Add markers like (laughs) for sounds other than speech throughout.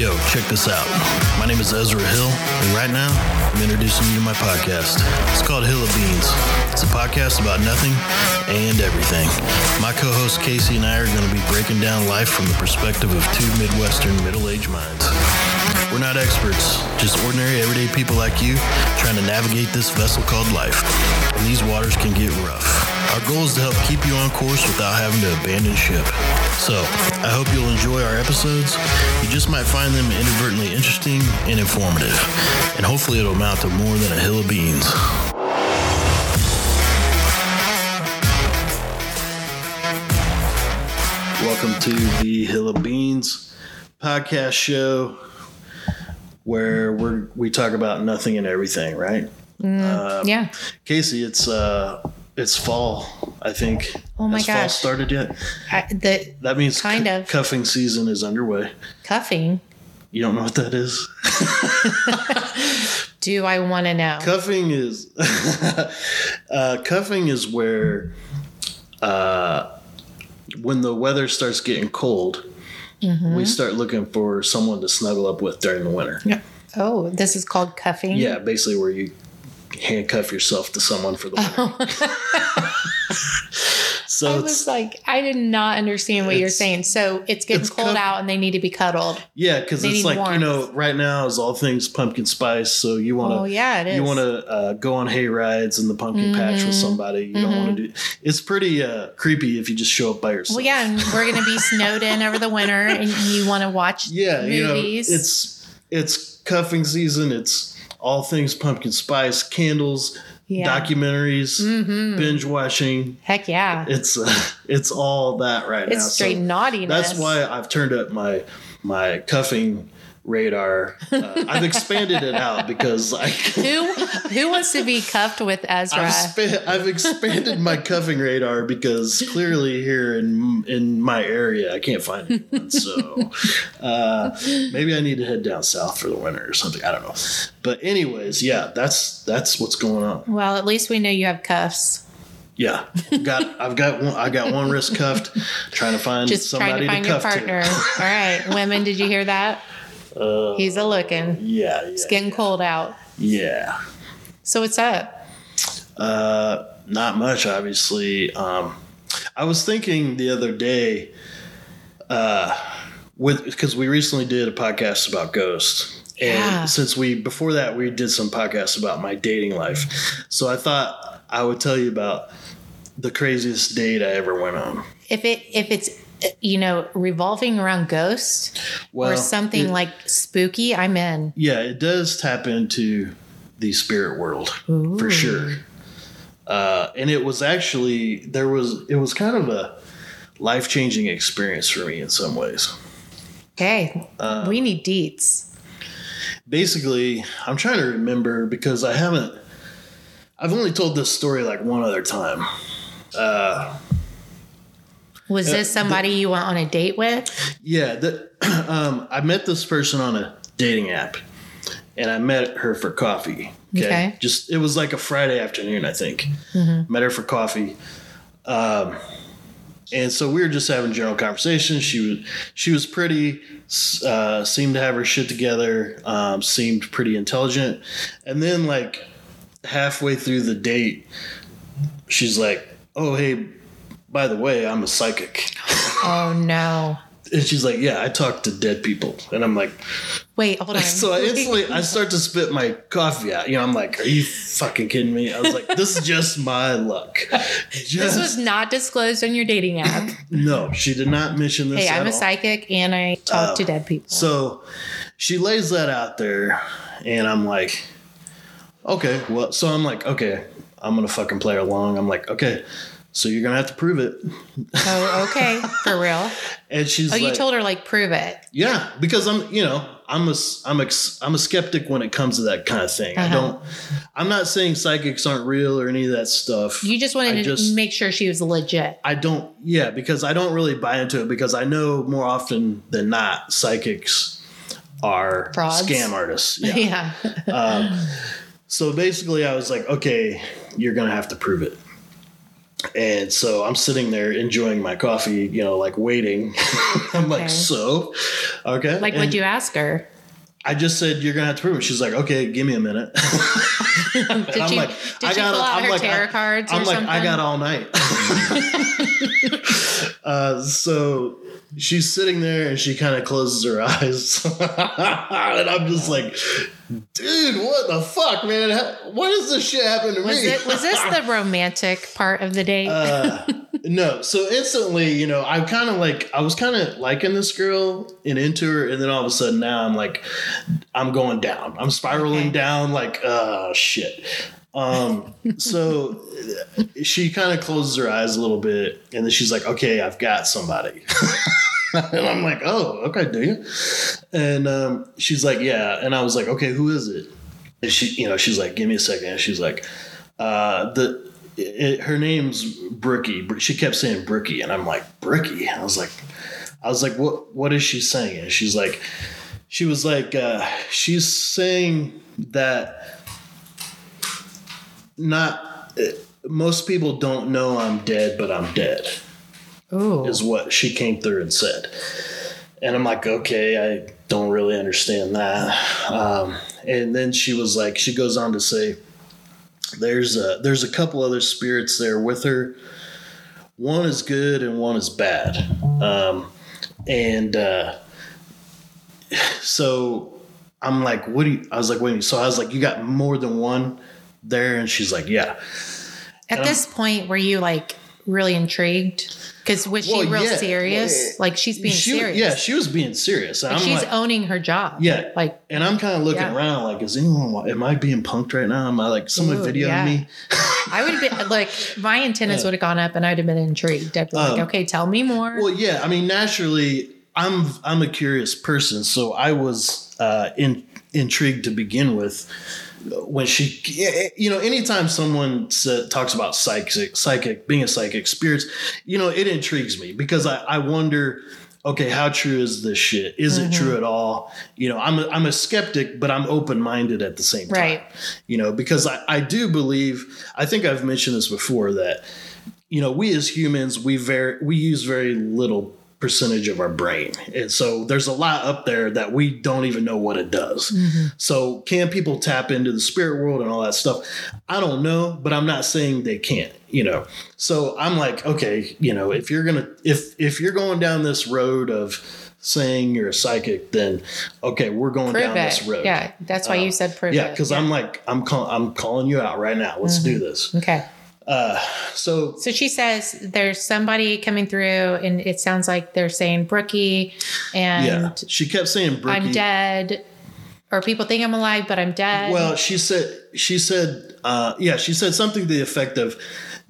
Yo, check this out. My name is Ezra Hill, and right now I'm introducing you to my podcast. It's called Hill of Beans. It's a podcast about nothing and everything. My co host Casey and I are going to be breaking down life from the perspective of two Midwestern middle aged minds. We're not experts, just ordinary, everyday people like you trying to navigate this vessel called life. And these waters can get rough. Our goal is to help keep you on course without having to abandon ship. So, I hope you'll enjoy our episodes. You just might find them inadvertently interesting and informative. And hopefully, it'll amount to more than a hill of beans. Welcome to the Hill of Beans podcast show where we're we talk about nothing and everything, right? Mm, yeah. Casey, it's uh it's fall, I think. Oh my Has fall gosh. started yet? I, the That means Kind cu- of. cuffing season is underway. cuffing. You don't know what that is? (laughs) Do I want to know? cuffing is (laughs) uh, cuffing is where uh, when the weather starts getting cold, Mm-hmm. we start looking for someone to snuggle up with during the winter. Yeah. oh, this is called cuffing. Yeah, basically where you handcuff yourself to someone for the winter. (laughs) (laughs) so I was like, I did not understand what you're saying. So it's getting it's cold out and they need to be cuddled. yeah, because it's like you know, right now is all things pumpkin spice. So you want to Oh yeah, it is. you want to uh, go on hay rides in the pumpkin patch with Mhm. somebody. You don't want to do. It's pretty uh, creepy if you just show up by yourself. Well, yeah, and we're gonna be snowed in over the winter, and you want to watch (laughs) yeah. You know, it's it's cuffing season. It's all things pumpkin spice, candles, yeah. documentaries, Mhm. binge watching. Heck yeah, It's uh, (laughs) it's all that right now. it's straight So naughtiness. that's why I've turned up my my cuffing radar. Uh, I've expanded it out because I. (laughs) Who who wants to be cuffed with Ezra? I've, I've expanded my cuffing radar because clearly here in in my area I can't find anyone. So uh, maybe I need to head down south for the winter or something. I don't know. But anyways, yeah, that's that's what's going on. well, at least we know you have cuffs. Yeah, got I've got one I got one wrist cuffed, trying to find Just somebody trying to find to your cuff partner. All right, women, did you hear that? Uh, He's a looking. yeah, yeah, It's getting cold out. yeah. So what's up? Uh, not much, obviously. Um, I was thinking the other day, uh, with because we recently did a podcast about ghosts, and Yeah. since we before that we did some podcasts about my dating life, so I thought I would tell you about the craziest date I ever went on. If it if it's you know revolving around ghosts Well, or something it- like spooky, I'm in. yeah, it does tap into the spirit world Ooh. for sure. Uh, and it was actually there was it was kind of a life changing experience for me in some ways. Okay, Uh, we need deets. basically, I'm trying to remember because I haven't. I've only told this story like one other time. Uh, Was uh, this somebody you went on a date with? yeah, the, (clears throat) um, I met this person on a dating app, and I met her for coffee. Okay. just it was like a Friday afternoon, I think. Mm-hmm. Met her for coffee. Um, and so we were just having general conversation. She was she was pretty, uh, seemed to have her shit together. Um, seemed pretty intelligent. And then like halfway through the date, she's like, "Oh hey, by the way, I'm a psychic." Oh no! And she's like, "Yeah, I talk to dead people." And I'm like, Wait, hold on. so I instantly I start to spit my coffee out. You know, I'm like, "Are you fucking kidding me?" I was like, "This is just my luck." Just, this was not disclosed on your dating app. (laughs) no, she did not mention this. hey, I'm a all. psychic and I talk to um, dead people. So she lays that out there, and I'm like, okay, well, so I'm like, okay, I'm gonna fucking play along. I'm like, okay, so you're gonna have to prove it. oh, okay, for real. (laughs) And she's Oh, like, you told her like prove it. yeah, because I'm, you know, I'm a, I'm a, I'm a skeptic when it comes to that kind of thing. I Uh-huh. don't, I'm not saying psychics aren't real or any of that stuff. You just wanted I to just- make sure she was legit. I don't, yeah, because I don't really buy into it because I know more often than not psychics are Frauds. scam artists. Yeah. (laughs) Yeah. um, so basically, I was like, okay, you're gonna have to prove it. And so I'm sitting there enjoying my coffee, you know, like waiting. (laughs) I'm Okay. like, so, Okay. Like, And what'd you ask her? I just said you're gonna have to prove it. She's like, okay, give me a minute. (laughs) Did I'm she, like, did I gotta- pull out I'm her like, tarot cards or I'm like, something? I got all night. (laughs) uh, so she's sitting there and she kind of closes her (laughs) eyes, and I'm just like, dude, what the fuck, man? How, why does this shit happen to was me? it was this the romantic part of the date? uh, no. So instantly, you know, I'm kind of like, I was kind of liking this girl and into her, and then all of a sudden now I'm like, I'm going down. I'm spiraling Okay. down like, uh, shit. Um, so she kind of closes her eyes a little bit, and then she's like, okay, I've got somebody. (laughs) and I'm like, oh, okay, do you? And um, she's like, yeah. And I was like, okay, who is it? And she, you know, she's like, give me a second. And she's like, uh, the it, her name's Brookie. She kept saying Brookie, and I'm like, Brookie. I was like, I was like, what What is she saying? And she's like, she was like, uh, she's saying that not uh, most people don't know I'm dead, but I'm dead Ooh. is what she came through and said. And I'm like, okay, I don't really understand that. Um, and then she was like, she goes on to say, there's a, there's a couple other spirits there with her. One is good and one is bad. Um, and uh, so I'm like, what do you, I was like, wait, so I was like, you got more than one there? And she's like, yeah. At this point, were you like really intrigued? Because was she real yeah. serious? Like she's being She- serious. Yeah, she was being serious. Like I'm she's like, owning her job. Yeah. Like And I'm kind of looking Yeah. around like, is anyone, am I being punked right now? Am I like, someone Ooh, videoing me? (laughs) I would have been like my antennas would have gone up and I'd have been intrigued. I'd be like, Um, okay, tell me more. Well, yeah. I mean, naturally, I'm, I'm a curious person. So I was uh, in, intrigued to begin with when she, you know, anytime someone talks about psychic, psychic, being a psychic, spirits, you know, it intrigues me because I, I wonder, okay, how true is this shit? Is it true mm-hmm. at all? You know, I'm a, I'm a skeptic, but I'm open minded at the same time. Right. You know, because I, I do believe, I think I've mentioned this before that, you know, we as humans, we very, we use very little percentage of our brain. And so there's a lot up there that we don't even know what it does. Mm-hmm. So can people tap into the spirit world and all that stuff? I don't know, but I'm not saying they can't, you know. So I'm like, okay, you know, if you're going to if if you're going down this road of saying you're a psychic, then okay, we're going prove down it. this road. Yeah. That's why you um, said prove Yeah, it. because I'm like I'm call, I'm calling you out right now. Let's do mm-hmm. this. Okay. So So she says there's somebody coming through and it sounds like they're saying Brookie and yeah, she kept saying Brookie. I'm dead. Or people think I'm alive, but I'm dead. Well, she said she said uh, yeah, she said something to the effect of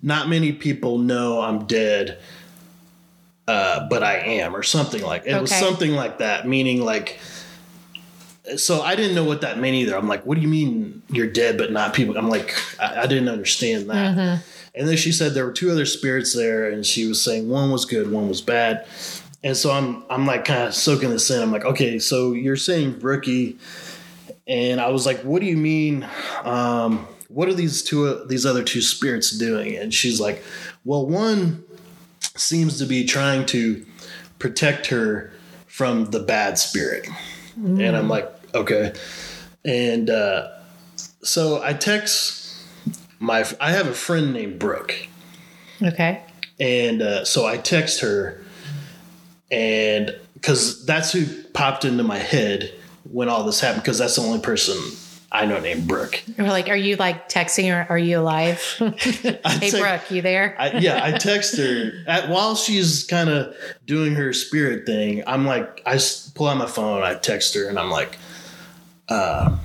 not many people know I'm dead, uh, but I am, or something like it was something like that, meaning like. So I didn't know what that meant either. I'm like, what do you mean you're dead, but not people? I'm like, I, I didn't understand that. Mm-hmm. And then she said there were two other spirits there, and she was saying one was good, one was bad. And so I'm I'm like kind of soaking this in. I'm like, okay, so you're saying Brookie, and I was like, what do you mean? Um, what are these two these other two spirits doing? And she's like, well, one seems to be trying to protect her from the bad spirit. And I'm like, okay. And uh, so I text my I have a friend named Brooke. okay. And uh, so I text her, and because that's who popped into my head when all this happened, because that's the only person I know named Brooke. We're like, are you like texting or are you alive? (laughs) hey, text- Brooke, you there? I, yeah, I text her at, while she's kind of doing her spirit thing. I'm like, I pull out my phone, I text her, and I'm like, uh,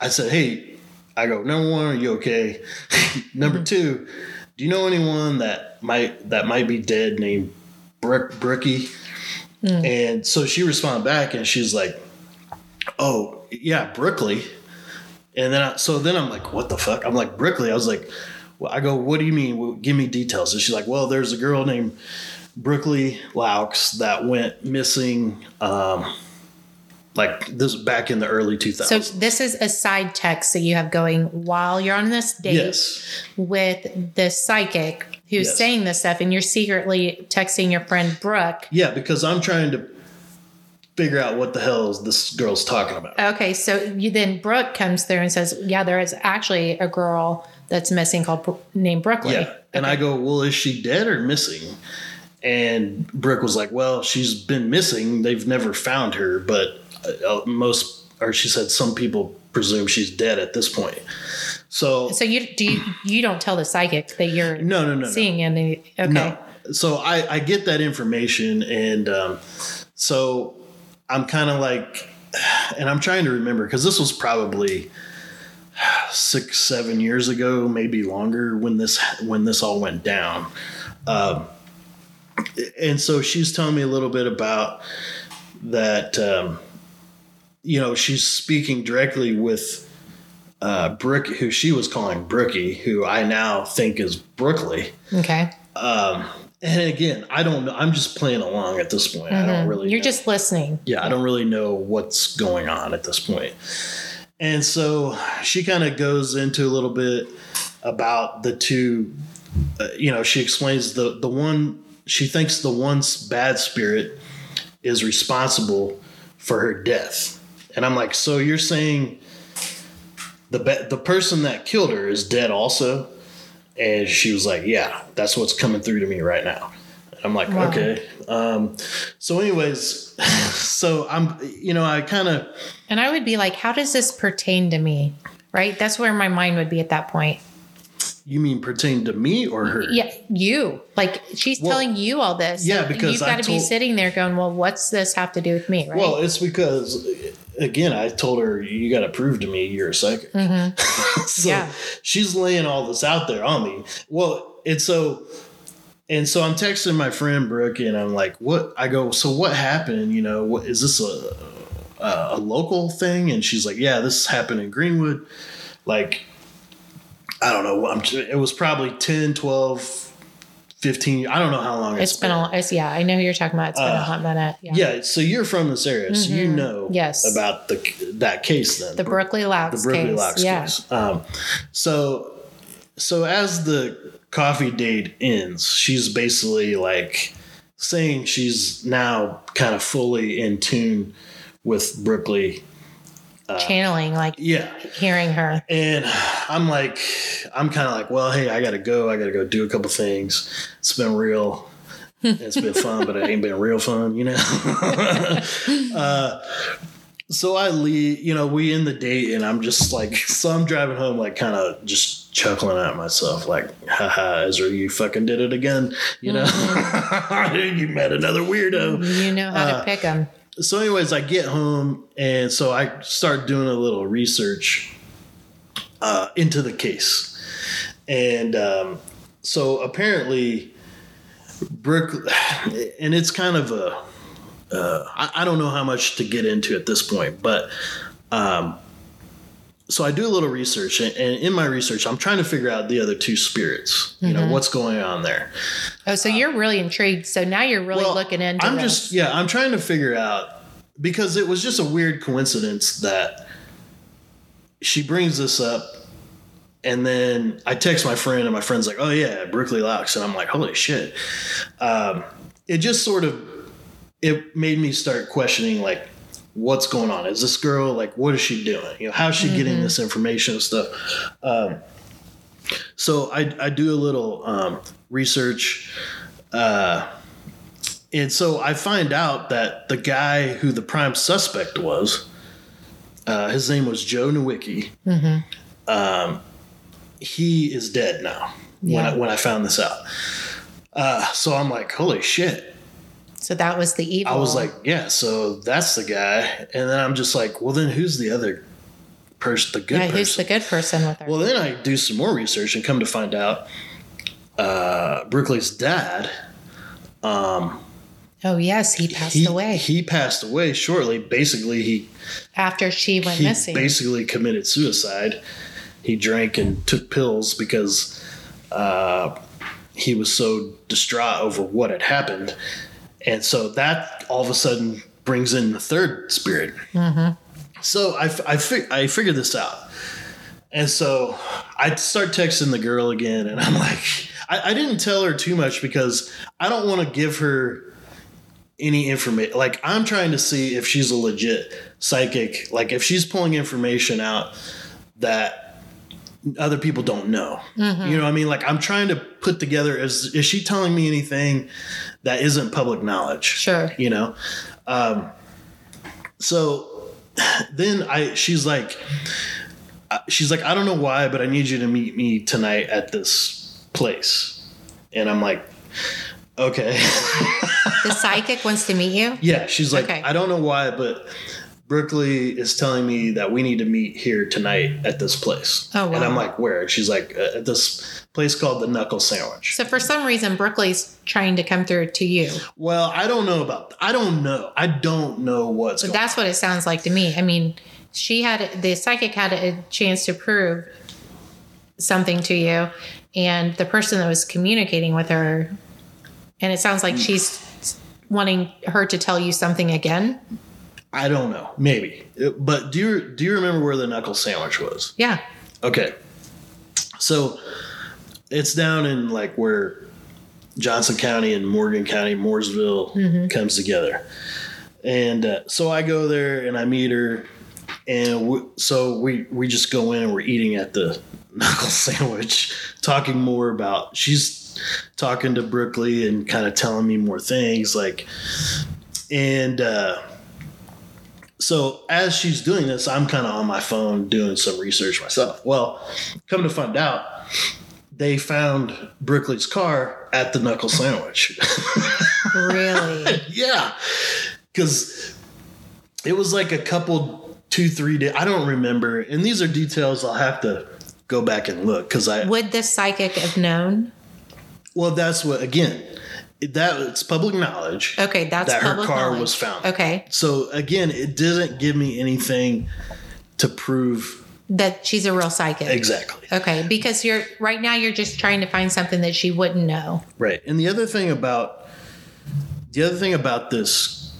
I said, hey, I go, number one, are you okay? (laughs) number two, do you know anyone that might that might be dead named Brook Brookie? And so she responded back, and she's like, oh yeah, Brookley. And then, I, so then I'm like, what the fuck? I'm like, Brookley. I was like, well, I go, what do you mean? Well, give me details. And she's like, well, there's a girl named Brookley Laux that went missing, um, like this back in the early 2000s. So this is a side text that you have going while you're on this date yes. with the psychic who's Yes. saying this stuff, and you're secretly texting your friend Brooke. Yeah, because I'm trying to, figure out what the hell is this girl's talking about. Okay, so you then Brooke comes through and says, "Yeah, there is actually a girl that's missing called named Brooklyn." Yeah. And I go, well, is she dead or missing? And Brooke was like, well, she's been missing. They've never found her, but most, or she said, some people presume she's dead at this point. So, So you do you, you don't tell the psychic that you're no, no, no, no. seeing any? Okay. No. So I, I get that information. And um, so I'm kind of like, and I'm trying to remember because this was probably six, seven years ago, maybe longer when this when this all went down. Um, and so she's telling me a little bit about that. Um, you know, she's speaking directly with uh, Brook, who she was calling Brookie, who I now think is Brookley. Okay. Um, and again, I don't know. I'm just playing along at this point. I don't really. Mm-hmm. You're know. just listening. yeah, I don't really know what's going on at this point. And so she kind of goes into a little bit about the two. Uh, you know, she explains the the one she thinks the one bad spirit is responsible for her death. And I'm like, so you're saying the ba- the person that killed her is dead also? And she was like, yeah, that's what's coming through to me right now. And I'm like, Wow. okay. Um, so, anyways, (laughs) so I'm, you know, I kind of, And I would be like, how does this pertain to me? Right? That's where my mind would be at that point. you mean pertain to me or her? Yeah, you. Like she's Well, telling you all this. yeah, So because you've got to be sitting there going, "Well, what's this have to do with me?" Right? Well, it's because, again, I told her, you got to prove to me you're a psychic. Mm-hmm. (laughs) Yeah. she's laying all this out there on me. Well, and so, and so I'm texting my friend Brooke, and I'm like, "What?" I go, "So what happened? You know, what is this a a, a local thing?" And she's like, "Yeah, this happened in Greenwood." Like, I don't know. I'm, it was probably 10, 12, 15. I don't know how long it's been been. a. It's, yeah, I know who you're talking about. It's been a hot minute. Yeah. Uh, yeah. So you're from this area, so you know Mm-hmm. Yes. about the that case then The Brookley Laux the. Locks yeah. case. Um, so, so as the coffee date ends, she's basically like saying she's now kind of fully in tune with Brooklyn. Channeling, like Yeah. hearing her. And I'm like, I'm kind of like, well, hey, I got to go. I got to go do a couple things. It's been real. It's been fun, but it ain't been real fun, you know? (laughs) uh, so I leave, you know, we end the date and I'm just like, so I'm driving home, like kind of just chuckling at myself, like, haha, Ezra, you fucking did it again. You know, (laughs) you met another weirdo You know how Uh, to pick them. So anyways i get home and so i start doing a little research uh, into the case. And um, so apparently brook (sighs) and it's kind of a uh, I, I don't know how much to get into at this point but um, so i do a little research and, in my research i'm trying to figure out the other two spirits you know what's going on there Oh, so you're really intrigued. So now you're really Well, looking into. It. I'm this. just yeah, I'm trying to figure out because it was just a weird coincidence that she brings this up and then I text my friend and my friend's like, "Oh yeah, Brooklyn Locks," and I'm like, "Holy shit!" Um, it just sort of it made me start questioning like, what's going on? Is this girl like, what is she doing? You know, how's she getting this information and stuff? Um, so I I do a little um, research. Uh, and so I find out that the guy who the prime suspect was, uh, his name was Joe Nowicki. Um, he is dead now. When I, when I found this out, uh, so I'm like, holy shit! So that was the evil. I was like, yeah, so that's the guy. And then I'm just like, well, then who's the other person? The good yeah, person. who's the good person with her? Well, then I do some more research and come to find out uh, Brooklyn's dad. Um, oh yes, he passed he, away He passed away shortly. Basically, he after she went he missing. basically committed suicide. He drank and took pills because uh, he was so distraught over what had happened, and so that all of a sudden brings in the third spirit. Mm-hmm. So I I, fig- I figured this out. And so I start texting the girl again, and I'm like, (laughs) I, I didn't tell her too much because I don't want to give her any information. Like I'm trying to see if she's a legit psychic. Like if she's pulling information out that other people don't know. Mm-hmm. You know what I mean? Like I'm trying to put together is is she telling me anything that isn't public knowledge? Sure. You know? Um so (sighs) then I she's like uh, she's like I don't know why, but I need you to meet me tonight at this place. And I'm like okay. The psychic wants to meet you. (laughs) Yeah, she's like, Okay. I don't know why, but Brookley is telling me that we need to meet here tonight at this place. Oh, And I'm like, where? And she's like, uh, at this place called the Knuckle Sandwich. So for some reason, Brooklyn's trying to come through to you. well, I don't know about. I don't know. I don't know what's But that's what it sounds like to me. I mean, she had the psychic had a chance to prove something to you, and the person that was communicating with her, and it sounds like she's wanting her to tell you something again. I don't know. Maybe. But do you do you remember where the Knuckle Sandwich was? Yeah. Okay. So it's down in like where Johnson County and Morgan County, Mooresville comes together. And uh, so I go there and I meet her. And we, so we, we just go in and we're eating at the (laughs) knuckle sandwich, talking more about, she's talking to Brookley and kind of telling me more things like, and, uh, so as she's doing this, I'm kind of on my phone doing some research myself. Well, come to find out, they found Brookley's car at the Knuckle Sandwich. Really? (laughs) yeah, because it was like a couple, two, three days. I don't remember, and these are details I'll have to go back and look because I. Would this psychic have known? Well, that's what again. That it's public knowledge Okay, that's that her car knowledge. was found. Okay, So again, it doesn't give me anything to prove that she's a real psychic. exactly. Okay, because you're right now you're just trying to find something that she wouldn't know. Right. And the other thing about the other thing about this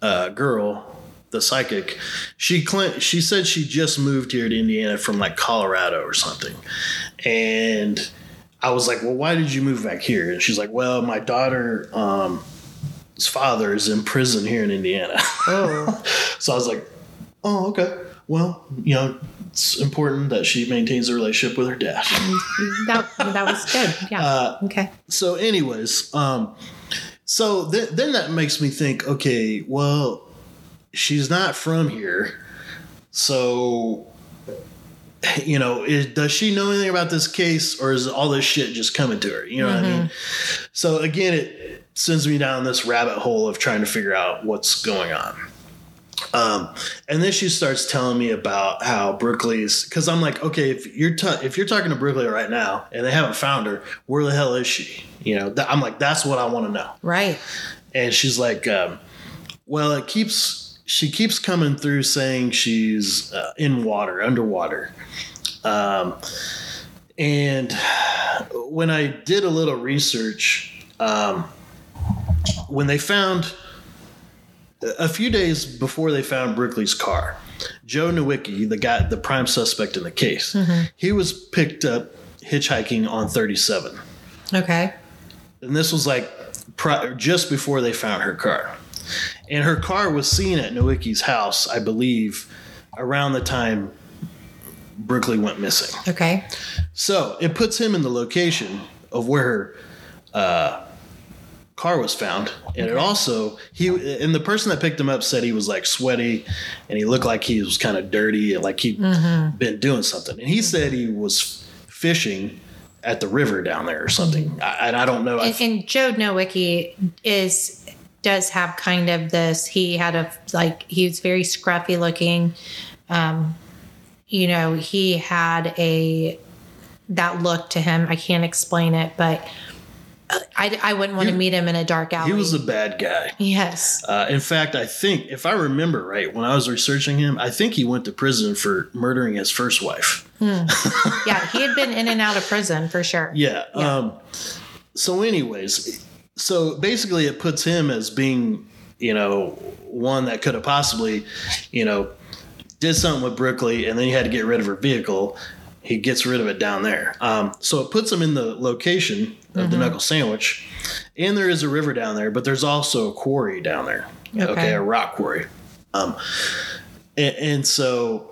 uh, girl, the psychic, she cl- she said she just moved here to Indiana from like Colorado or something, and I was like, well, why did you move back here? And she's like, well, my daughter. Um, his father is in prison here in Indiana. Oh, (laughs) so I was like, oh, okay. Well, you know, it's important that she maintains a relationship with her dad. that that was good. (laughs) Yeah. Uh, okay. so anyways um so th- then that makes me think okay well she's not from here so (laughs) you know is, does she know anything about this case or is all this shit just coming to her you know what i mean so again it sends me down this rabbit hole of trying to figure out what's going on um, and then she starts telling me about how Brookley's because I'm like, okay, if you're ta- if you're talking to Brookley right now and they haven't found her, where the hell is she? You know, th- I'm like, that's what I want to know. Right. And she's like, um, well, it keeps she keeps coming through saying she's uh, in water, underwater. Um, and when I did a little research, um, when they found a few days before they found Brookley's car, Joe Nowicki, the guy, the prime suspect in the case, he was picked up hitchhiking on 37 Okay. and this was like pri- just before they found her car. And her car was seen at Nowicki's house, I believe, around the time Brooklyn went missing. Okay. So it puts him in the location of where her uh, car was found, and it also he and the person that picked him up said he was like sweaty, and he looked like he was kind of dirty, and like he had mm-hmm. been doing something. And he mm-hmm. said he was fishing at the river down there or something. Mm-hmm. I, and I don't know. And, and Joe Nowicki is does have kind of this. He had a like he was very scruffy looking. Um, you know, he had a that look to him. I can't explain it, but I, I wouldn't want to meet him in a dark alley. He was a bad guy. yes. Uh, in fact, I think, if I remember right, when I was researching him, I think he went to prison for murdering his first wife. (laughs) Yeah, he had been in and out of prison for sure. Yeah. Yeah. Um, so, anyways, so basically, it puts him as being, you know, one that could have possibly, you know, did something with Brooklyn and then he had to get rid of her vehicle. He gets rid of it down there. Um, so it puts him in the location of the knuckle sandwich. and there is a river down there, but there's also a quarry down there. Okay, Okay. a rock quarry. Um, and, and so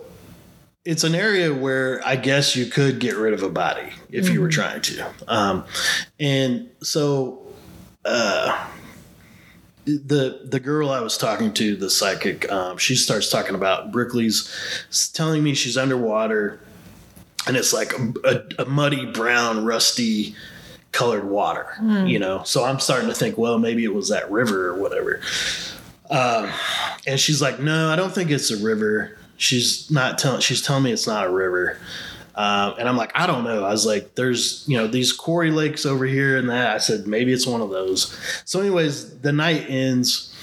it's an area where I guess you could get rid of a body if you were trying to. Um, and so, uh, the the girl I was talking to, the psychic, um, she starts talking about Brookley's, telling me she's underwater, and it's like a, a, a muddy brown, rusty colored water. You know, so I'm starting to think, well, maybe it was that river or whatever. Um, and she's like, no, I don't think it's a river. She's not telling. She's telling me it's not a river. Um, and I'm like, I don't know. I was like, there's, you know, these quarry lakes over here and that. I said, maybe it's one of those. So, anyways, the night ends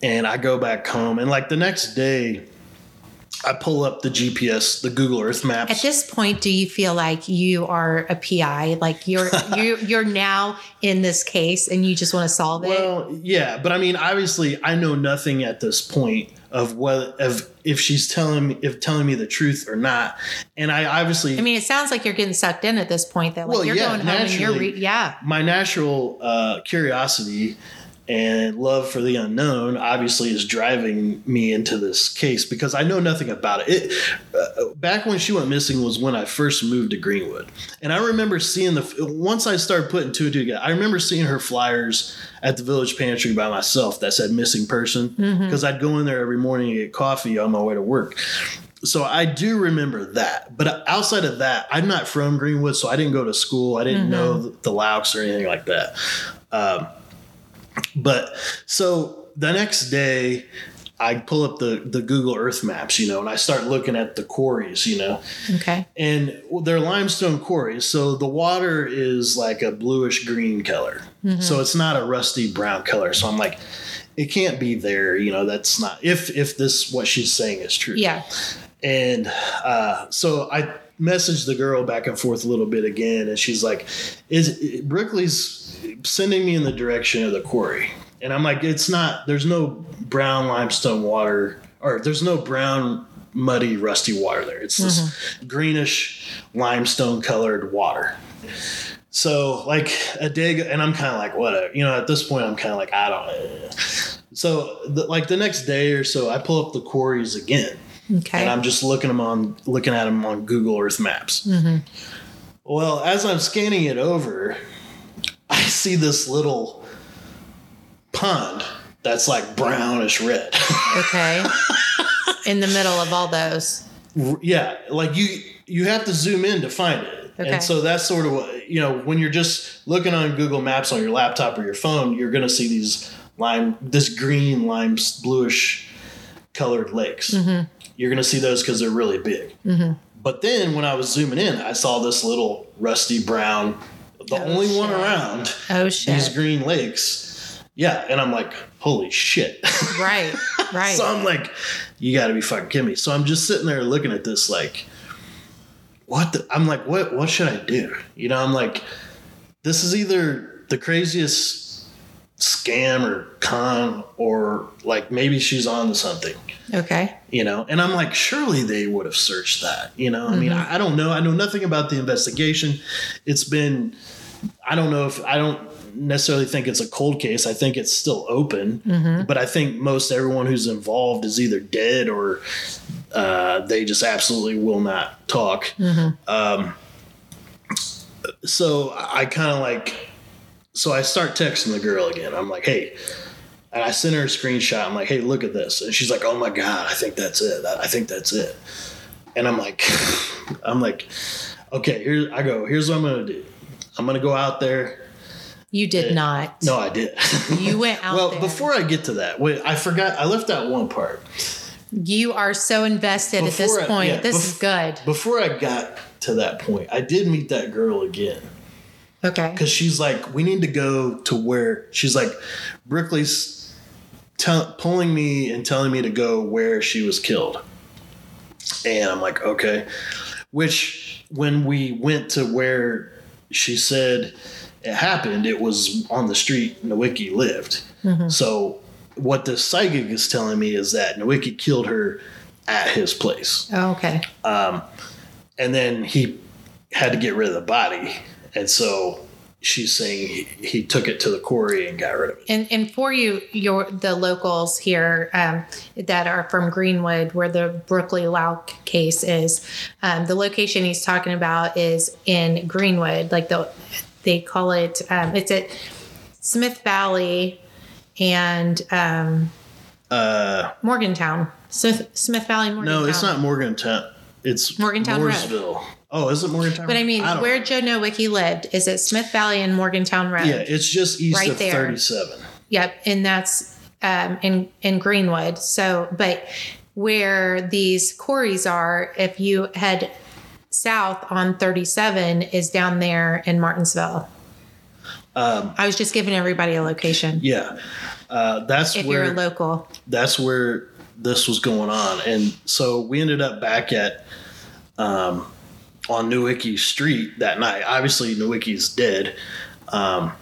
and I go back home. And like the next day, I pull up the GPS, the Google Earth maps. At this point, do you feel like you are a PI? Like you're (laughs) you you're now in this case and you just want to solve it? Well, yeah, but I mean, obviously, I know nothing at this point of what of if she's telling me if telling me the truth or not, and I obviously I mean, it sounds like you're getting sucked in at this point. That like Well, you're yeah, going home and you're re- yeah. my natural uh, curiosity and love for the unknown obviously is driving me into this case because I know nothing about it. it uh, back when she went missing was when I first moved to Greenwood, and I remember seeing the once I started putting two and two together. I remember seeing her flyers at the village pantry by myself that said missing person because I'd go in there every morning and get coffee on my way to work. So I do remember that, but outside of that, I'm not from Greenwood, so I didn't go to school. I didn't know the, the Loucks or anything like that. Um, but so the next day, I pull up the the Google Earth maps, you know, and I start looking at the quarries, you know, Okay. and they're limestone quarries, so the water is like a bluish green color, so it's not a rusty brown color. So I'm like, it can't be there, you know. That's not if if this what she's saying is true. Yeah. And uh, so I messaged the girl back and forth a little bit again, and she's like, "Is Brookley's sending me in the direction of the quarry?" And I'm like, "It's not. There's no brown limestone water, or there's no brown." Muddy, rusty water there. It's this mm-hmm. greenish limestone colored water. So, like a day, ago- and I'm kind of like, whatever. You know, at this point, I'm kind of like, I don't. So, the, like the next day or so, I pull up the quarries again, Okay. and I'm just looking them on looking at them on Google Earth Maps. Mm-hmm. Well, as I'm scanning it over, I see this little pond that's like brownish red. (laughs) okay. in the middle of all those. yeah, like you you have to zoom in to find it. Okay. And so that's sort of what you know when you're just looking on Google Maps on your laptop or your phone, you're going to see these lime this green lime bluish colored lakes. Mm-hmm. You're going to see those cuz they're really big. Mm-hmm. But then when I was zooming in, I saw this little rusty brown, the Oh, only one around Oh shit! these green lakes. Yeah, and I'm like, holy shit. (laughs) right. Right. so I'm like, you got to be fucking kidding me. So I'm just sitting there looking at this, like, what? The, I'm like, what? What should I do? You know, I'm like, this is either the craziest scam or con, or like maybe she's on to something. okay. You know, and I'm like, surely they would have searched that. You know, I mean, I, I don't know. I know nothing about the investigation. It's been, I don't know if I don't necessarily think it's a cold case. I think it's still open, but I think most everyone who's involved is either dead or uh, they just absolutely will not talk. Um, so I kind of like, so I start texting the girl again. I'm like, hey, and I sent her a screenshot. I'm like, hey, look at this. And she's like, oh my God, I think that's it. I think that's it. And I'm like, (laughs) I'm like, okay, here I go. Here's what I'm going to do. I'm going to go out there. You did not. No, I did. (laughs) You went out well, there. before I get to that, wait, I forgot. I left out one part. You are so invested at this I- point. yeah, this bef- is good. Before I got to that point, I did meet that girl again. Okay. because she's like, we need to go to where she's like, Brookley's tell, pulling me and telling me to go where she was killed, and I'm like, okay. Which when we went to where she said it happened, it was on the street Nowicki lived. Mm-hmm. So what the psychic is telling me is that Nowicki killed her at his place Oh, okay. Um, and then he had to get rid of the body and so she's saying he, he took it to the quarry and got rid of it. And and for you, your the locals here um, that are from Greenwood, where the Brookley Lauk case is, um, the location he's talking about is in Greenwood. Like the they call it, um, it's at Smith Valley and um, Uh, Morgantown. Smith Smith Valley, Morgantown. no, it's not Morgantown. It's Morgantown Road. Oh, is it Morgantown? But I mean, don't where know. Joe Nowicki lived is at Smith Valley and Morgantown Road. Yeah, it's just east Right of there. 37. Yep, and that's um, in in Greenwood. So, but where these quarries are, if you head south on 37, is down there in Martinsville. Um, I was just giving everybody a location. yeah, uh, that's if where you're a local, that's where this was going on, and so we ended up back at um, on Nowicki Street that night. Obviously, Nowicki's dead. Um,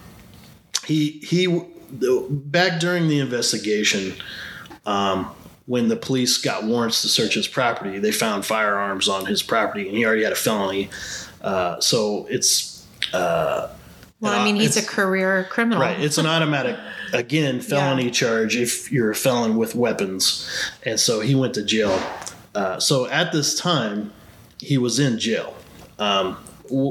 he he back during the investigation. Um, when the police got warrants to search his property, they found firearms on his property, and he already had a felony. Uh, so it's uh, well, I mean, he's a career criminal. Right. It's an automatic, (laughs) again, felony charge if you're a felon with weapons. And so he went to jail. Uh, so at this time, he was in jail. Um,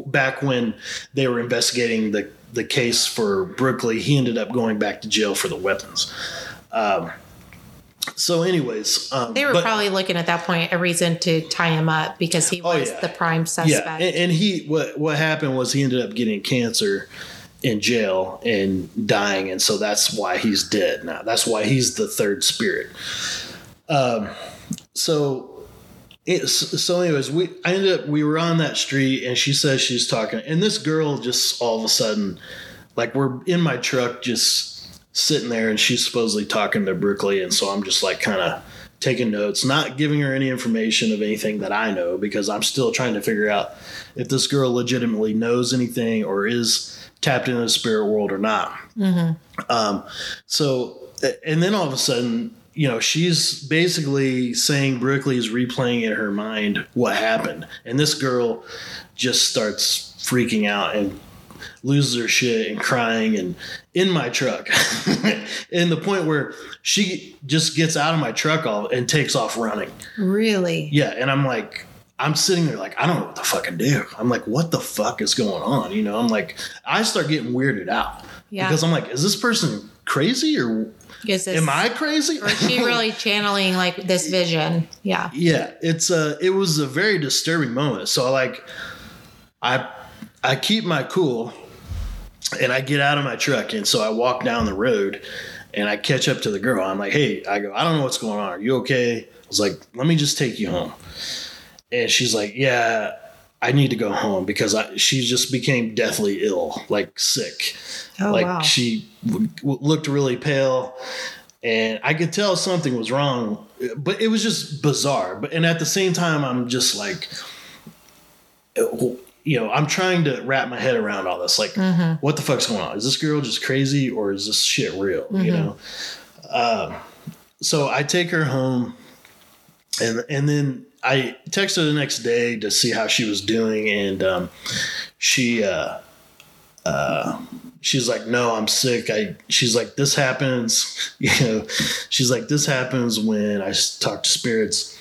back when they were investigating the, the case for Brookley, he ended up going back to jail for the weapons. Um, so, anyways, um, they were but- probably looking at that point a reason to tie him up because he Oh, was yeah. the prime yeah, suspect. and, and he what what happened was he ended up getting cancer in jail and dying, and so that's why he's dead now. That's why he's the third spirit. Um, so it, so anyways, we I ended up we were on that street, and she says she's talking, and this girl just all of a sudden, like we're in my truck, just sitting there, and she's supposedly talking to Brookley, and so I'm just like kind of taking notes, not giving her any information of anything that I know because I'm still trying to figure out if this girl legitimately knows anything or is tapped into the spirit world or not. Um, so, and then all of a sudden, you know, she's basically saying Brookley is replaying in her mind what happened, and this girl just starts freaking out and loses her shit and crying and in my truck. (laughs) And the point where she just gets out of my truck all and takes off running. Really? yeah and i'm like i'm sitting there like i don't know what to fucking do. I'm like what the fuck is going on? You know i'm like i start getting weirded out. Yeah. because i'm like is this person crazy or Is this, am i crazy? or is she (laughs) really channeling like this vision? Yeah. yeah it's a it was a very disturbing moment. So like i i keep my cool and i get out of my truck. And so i walk down the road and i catch up to the girl. I'm like hey i go i don't know what's going on. Are you okay? I was like let me just take you home. And she's like yeah i need to go home because I, she just became deathly ill like sick. Oh like wow. she w- w- looked really pale and i could tell something was wrong but it was just bizarre. But and at the same time i'm just like you know i'm trying to wrap my head around all this like what the fuck's going on? Is this girl just crazy or is this shit real you know? Um, so i take her home and and then i text her the next day to see how she was doing and um, she uh, she's like no i'm sick. I she's like this happens (laughs) you know she's like this happens when I talk to spirits.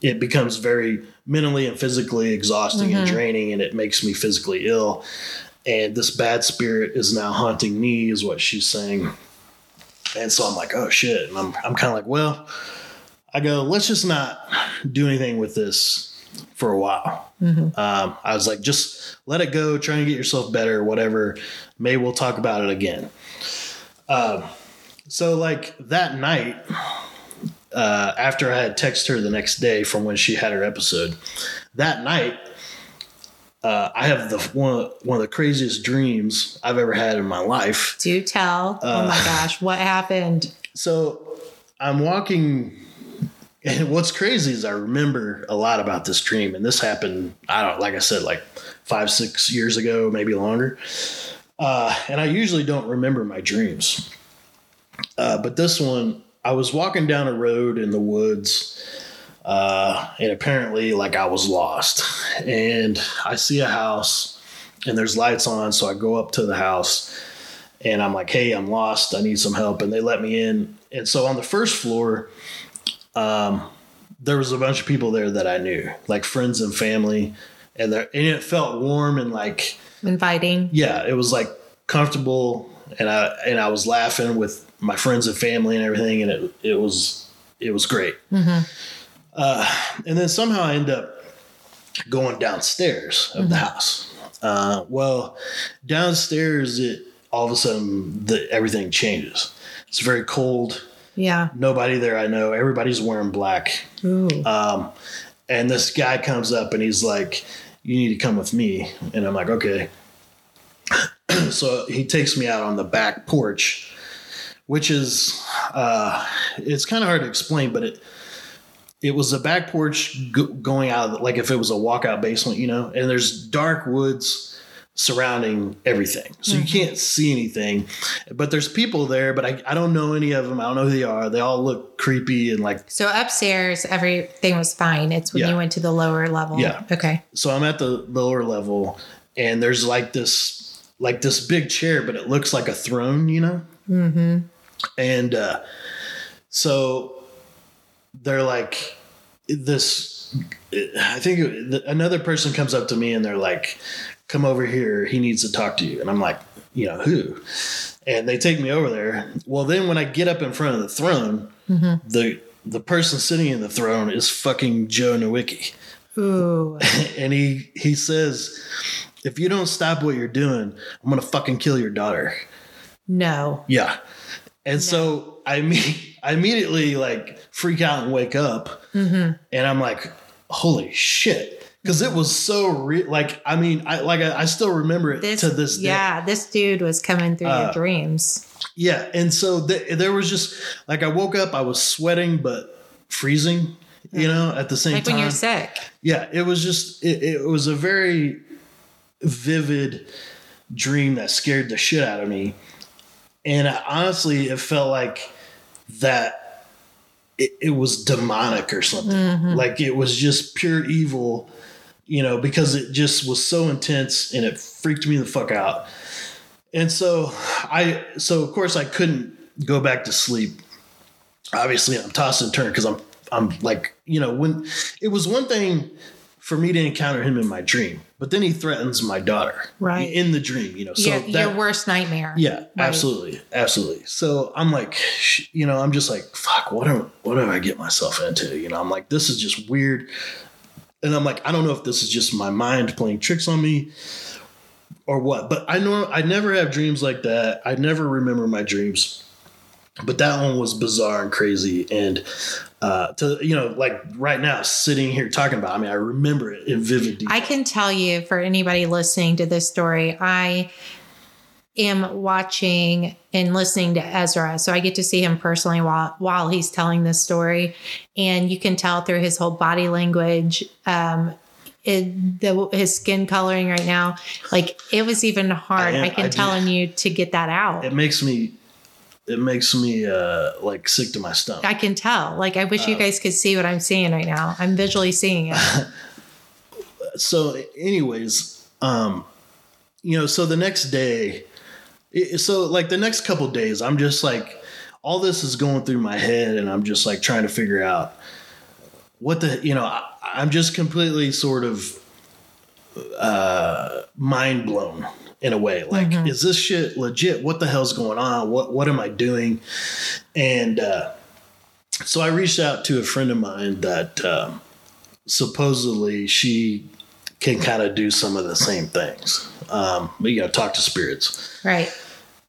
It becomes very mentally and physically exhausting and draining and it makes me physically ill. And this bad spirit is now haunting me is what she's saying. And so i'm like oh shit. And i'm, I'm kind of like well i go let's just not do anything with this for a while um, i was like just let it go try and get yourself better whatever maybe we'll talk about it again um, so like that night uh, after I had texted her the next day from when she had her episode, that night, uh, I have the one one of the craziest dreams I've ever had in my life. Do tell. oh Uh, my gosh, what happened? (laughs) So I'm walking, and what's crazy is I remember a lot about this dream, and this happened. I don't like I said like five six years ago, maybe longer. Uh, and I usually don't remember my dreams, uh, but this one I was walking down a road in the woods, uh, and apparently like I was lost, and I see a house, and there's lights on. So I go up to the house and I'm like, hey, I'm lost. I need some help. And they let me in. And so on the first floor, um, there was a bunch of people there that I knew, like friends and family. And, there, and it felt warm and like inviting. Yeah, it was like comfortable. And I and I was laughing with my friends and family and everything, and it it was it was great. Mm-hmm. Uh, and then somehow I end up going downstairs of mm-hmm. the house. Uh, well, downstairs, it all of a sudden the everything changes. It's very cold. Yeah. Nobody there I know. Everybody's wearing black. Ooh. Um, and this guy comes up and he's like, "You need to come with me." And I'm like, "Okay." (clears throat) so he takes me out on the back porch, which is uh, it's kind of hard to explain, but it it was a back porch go- going out like if it was a walkout basement, you know. And there's dark woods surrounding everything. So mm-hmm. you can't see anything. But there's people there, but I, I don't know any of them. I don't know who they are. They all look creepy and like So upstairs everything was fine. It's when yeah. you went to the lower level. Yeah. Okay. So I'm at the lower level and there's like this like this big chair, but it looks like a throne, you know? Mm-hmm. And uh so they're like this I think another person comes up to me and they're like, come over here. He needs to talk to you. And I'm like, you know, who? And they take me over there. Well, then when I get up in front of the throne, mm-hmm. the the person sitting in the throne is fucking Joe Nowicki. Ooh. (laughs) and he he says, if you don't stop what you're doing, I'm gonna fucking kill your daughter. No. Yeah. And no. so I mean I immediately like freak out and wake up. Mm-hmm. And I'm like, holy shit because it was so real. Like, I mean, I like I, I still remember it this, to this day. Yeah, this dude was coming through uh, your dreams. Yeah, and so th- there was just like I woke up, I was sweating but freezing. You know, at the same like time, when you're sick. Yeah, it was just it, it was a very vivid dream that scared the shit out of me, and I, honestly, it felt like that it, it was demonic or something. Mm-hmm. Like it was just pure evil you know, because it just was so intense and it freaked me the fuck out. And so I, so of course I couldn't go back to sleep. Obviously, I'm tossing and turning because I'm, I'm like, you know, when it was one thing for me to encounter him in my dream, but then he threatens my daughter, right, in the dream, you know. So your, that, your worst nightmare. Yeah, right. absolutely, absolutely. So I'm like, you know, I'm just like, fuck, what do what do I get myself into? You know, I'm like, this is just weird and I'm like, I don't know if this is just my mind playing tricks on me or what, but I know I never have dreams like that. I never remember my dreams, but that one was bizarre and crazy. And uh, to you know, like right now, sitting here talking about, I mean, I remember it in vivid detail. I can tell you for anybody listening to this story, I am watching and listening to Ezra. So I get to see him personally while while he's telling this story. And you can tell through his whole body language, um, it, the, his skin coloring right now, like it was even hard. I, I can I telling you to get that out. It makes me it makes me uh like sick to my stomach. I can tell. Like I wish uh, you guys could see what I'm seeing right now. I'm visually seeing it. (laughs) so anyways, um you know, so the next day so like the next couple days i'm just like all this is going through my head and i'm just like trying to figure out what the you know I, i'm just completely sort of uh mind blown in a way. Like mm-hmm. is this shit legit? What the hell's going on? What what am i doing? And uh so i reached out to a friend of mine that um, supposedly she can kind of do some of the same things um but, you know talk to spirits right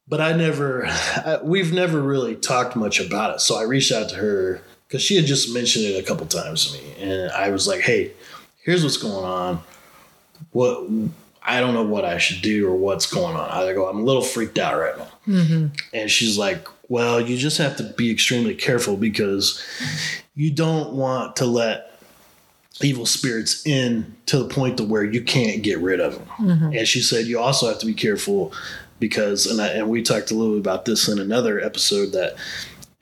but I never, I, we've never really talked much about it. So I reached out to her because she had just mentioned it a couple times to me, and I was like, "Hey, here's what's going on. What I don't know what I should do or what's going on." I go, "I'm a little freaked out right now," mm-hmm. and she's like, "Well, you just have to be extremely careful because you don't want to let." Evil spirits in to the point to where you can't get rid of them. Mm-hmm. And she said you also have to be careful because and I, and we talked a little bit about this in another episode that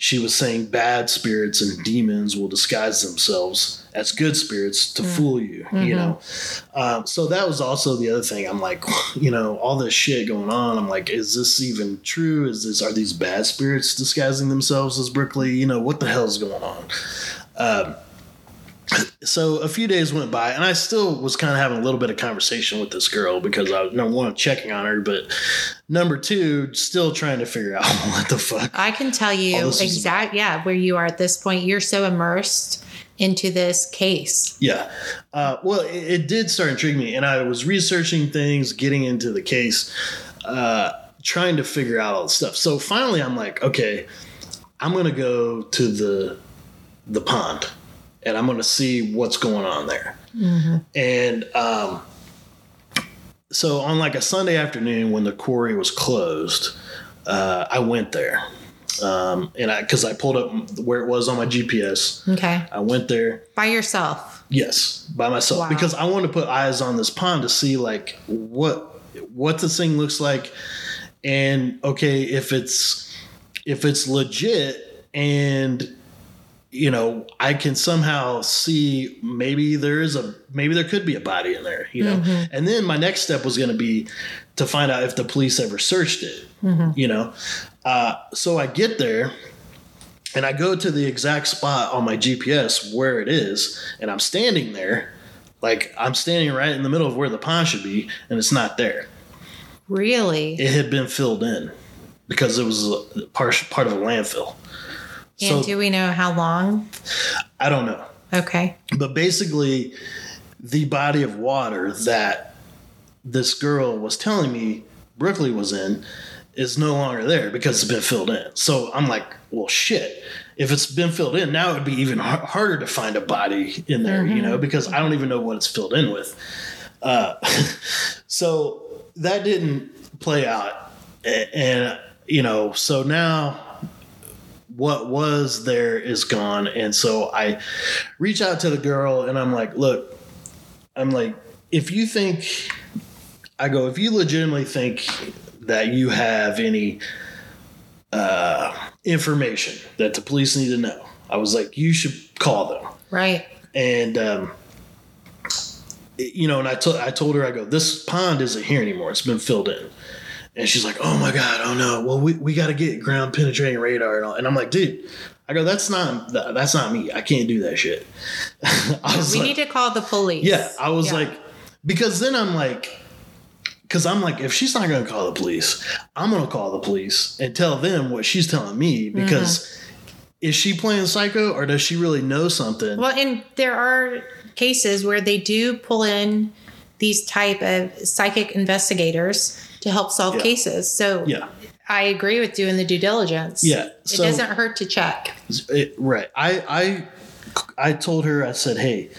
she was saying bad spirits and demons will disguise themselves as good spirits to fool you, you know. Um, so that was also the other thing. I'm like, (laughs) you know, all this shit going on. I'm like, is this even true? Is this are these bad spirits disguising themselves as Brookley? You know, what the hell's going on? Um, so a few days went by and i still was kind of having a little bit of conversation with this girl because i was number one checking on her but number two still trying to figure out (laughs) what the fuck I can tell you exact yeah where you are at this point. You're so immersed into this case. yeah uh, well it, it did start intriguing me and i was researching things getting into the case uh, trying to figure out all the stuff so finally i'm like okay i'm gonna go to the the pond and i'm gonna see what's going on there and um, so on like a Sunday afternoon when the quarry was closed, uh, I went there, um, and I because I pulled up where it was on my GPS. Okay. I went there, By yourself. yes, by myself Wow. because I wanted to put eyes on this pond to see like what what this thing looks like, and okay if it's if it's legit and you know i can somehow see maybe there is a maybe there could be a body in there you know? And then my next step was going to be to find out if the police ever searched it you know? Uh, so i get there and i go to the exact spot on my gps where it is and i'm standing there like i'm standing right in the middle of where the pond should be and it's not there. Really? it had been filled in because it was a part, part of a landfill and so do we know how long? i don't know Okay. but basically the body of water that this girl was telling me Brookley was in is no longer there because it's been filled in. So I'm like, well, shit. If it's been filled in, now it would be even har- harder to find a body in there, you know, because I don't even know what it's filled in with. Uh, (laughs) so that didn't play out. A- And, you know, so now what was there is gone. And so I reach out to the girl and I'm like, look, I'm like, if you think, I go, if you legitimately think that you have any uh, information that the police need to know, I was like, you should call them. Right. And, um, you know, and I told I told her, I go, this pond isn't here anymore. It's been filled in. And she's like, oh my God, oh no. Well, we, we got to get ground penetrating radar and all. And I'm like, dude, I go, that's not, that- that's not me. I can't do that shit. (laughs) I was We like, need to call the police. yeah, I was Yeah. like, because then I'm like, because I'm like, if she's not going to call the police, I'm going to call the police and tell them what she's telling me mm-hmm. because is she playing psycho or does she really know something? Well, and there are cases where they do pull in these type of psychic investigators to help solve Yeah. cases. So Yeah. I agree with doing the due diligence. Yeah, It doesn't hurt to check. It- right. I I I told her I said, "Hey,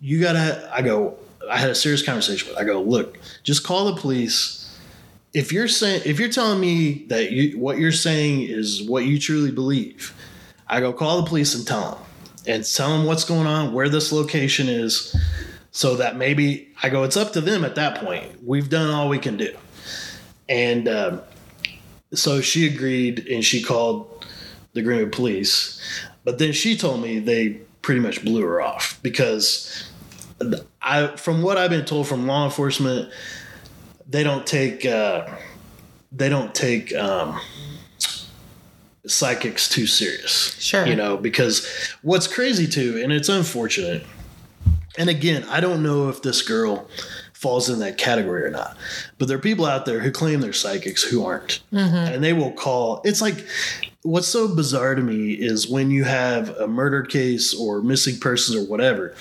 you got to I go I had a serious conversation with. her. I go, "Look, just call the police. If you're saying if you're telling me that you what you're saying is what you truly believe, I go call the police and tell them and tell them what's going on, where this location is, so that maybe I go. It's up to them at that point. We've done all we can do, and um, so she agreed and she called the Greenwood police. But then she told me they pretty much blew her off because I, from what I've been told from law enforcement, they don't take uh, they don't take um, psychics too serious. Sure. you know because what's crazy too, and it's unfortunate. And again, I don't know if this girl falls in that category or not. But there are people out there who claim they're psychics who aren't. Mm-hmm. And they will call. It's like what's so bizarre to me is when you have a murder case or missing persons or whatever,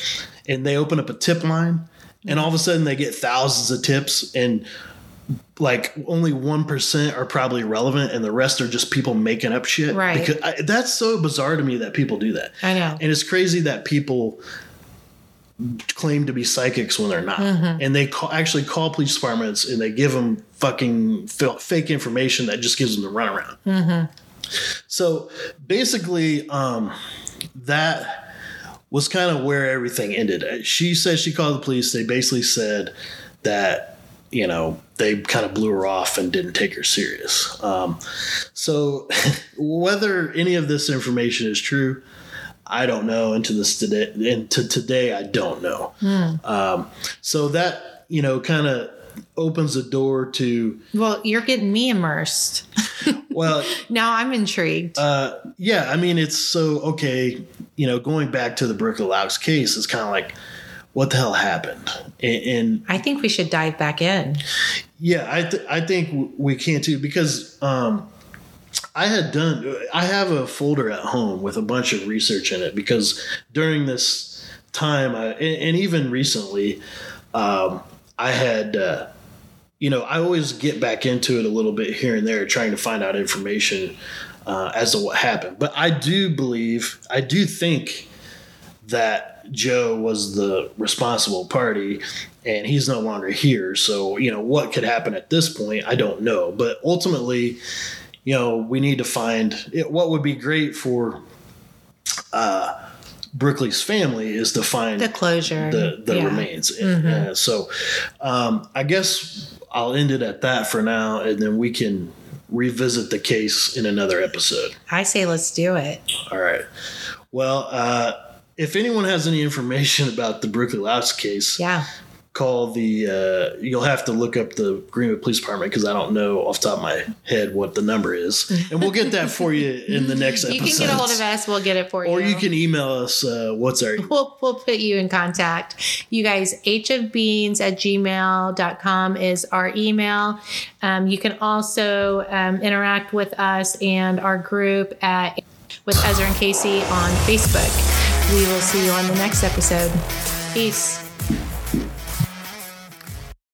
and they open up a tip line, and all of a sudden they get thousands of tips and like only 1% are probably relevant and the rest are just people making up shit Right. because I, that's so bizarre to me that people do that I know. and it's crazy that people claim to be psychics when they're not. And they call, actually call police departments and they give them fucking fake information that just gives them the runaround. So basically, um, that was kind of where everything ended. She said she called the police. They basically said that you know, they kind of blew her off and didn't take her serious. Um, so, (laughs) whether any of this information is true, I don't know. Into this today, into today, I don't know. Um, so that you know, kind of opens the door to Well, you're getting me immersed. (laughs) well, Now I'm intrigued. uh, yeah. I mean, it's so okay. You know, going back to the Brookley Laux case, it's kind of like, what the hell happened? And, and I think we should dive back in. Yeah, I th- I think we can too because um, I had done I have a folder at home with a bunch of research in it because during this time I, and, even recently um, I had uh, you know I always get back into it a little bit here and there trying to find out information uh, as to what happened but I do believe I do think that Joe was the responsible party and he's no longer here. So, you know, what could happen at this point, I don't know. But ultimately, you know, we need to find it, what would be great for uh, Brookley's family is to find The closure. the, the Yeah. Mm-hmm. remains. Uh, so um, I guess I'll end it at that for now, and then we can revisit the case in another episode. I say let's do it. All right. Well, uh, if anyone has any information about the Brookley Louse case, Yeah. Call the. Uh, you'll have to look up the Greenwood Police Department because I don't know off the top of my head what the number is, (laughs) and we'll get that for you in the next episode. You can get a hold of us. We'll get it for you. or you can email us. Uh, what's our? (laughs) We'll, we'll put you in contact. You guys, hofbeans at gmail.com is our email. Um, you can also um, interact with us and our group at with Ezra and Casey on Facebook. We will see you on the next episode. Peace.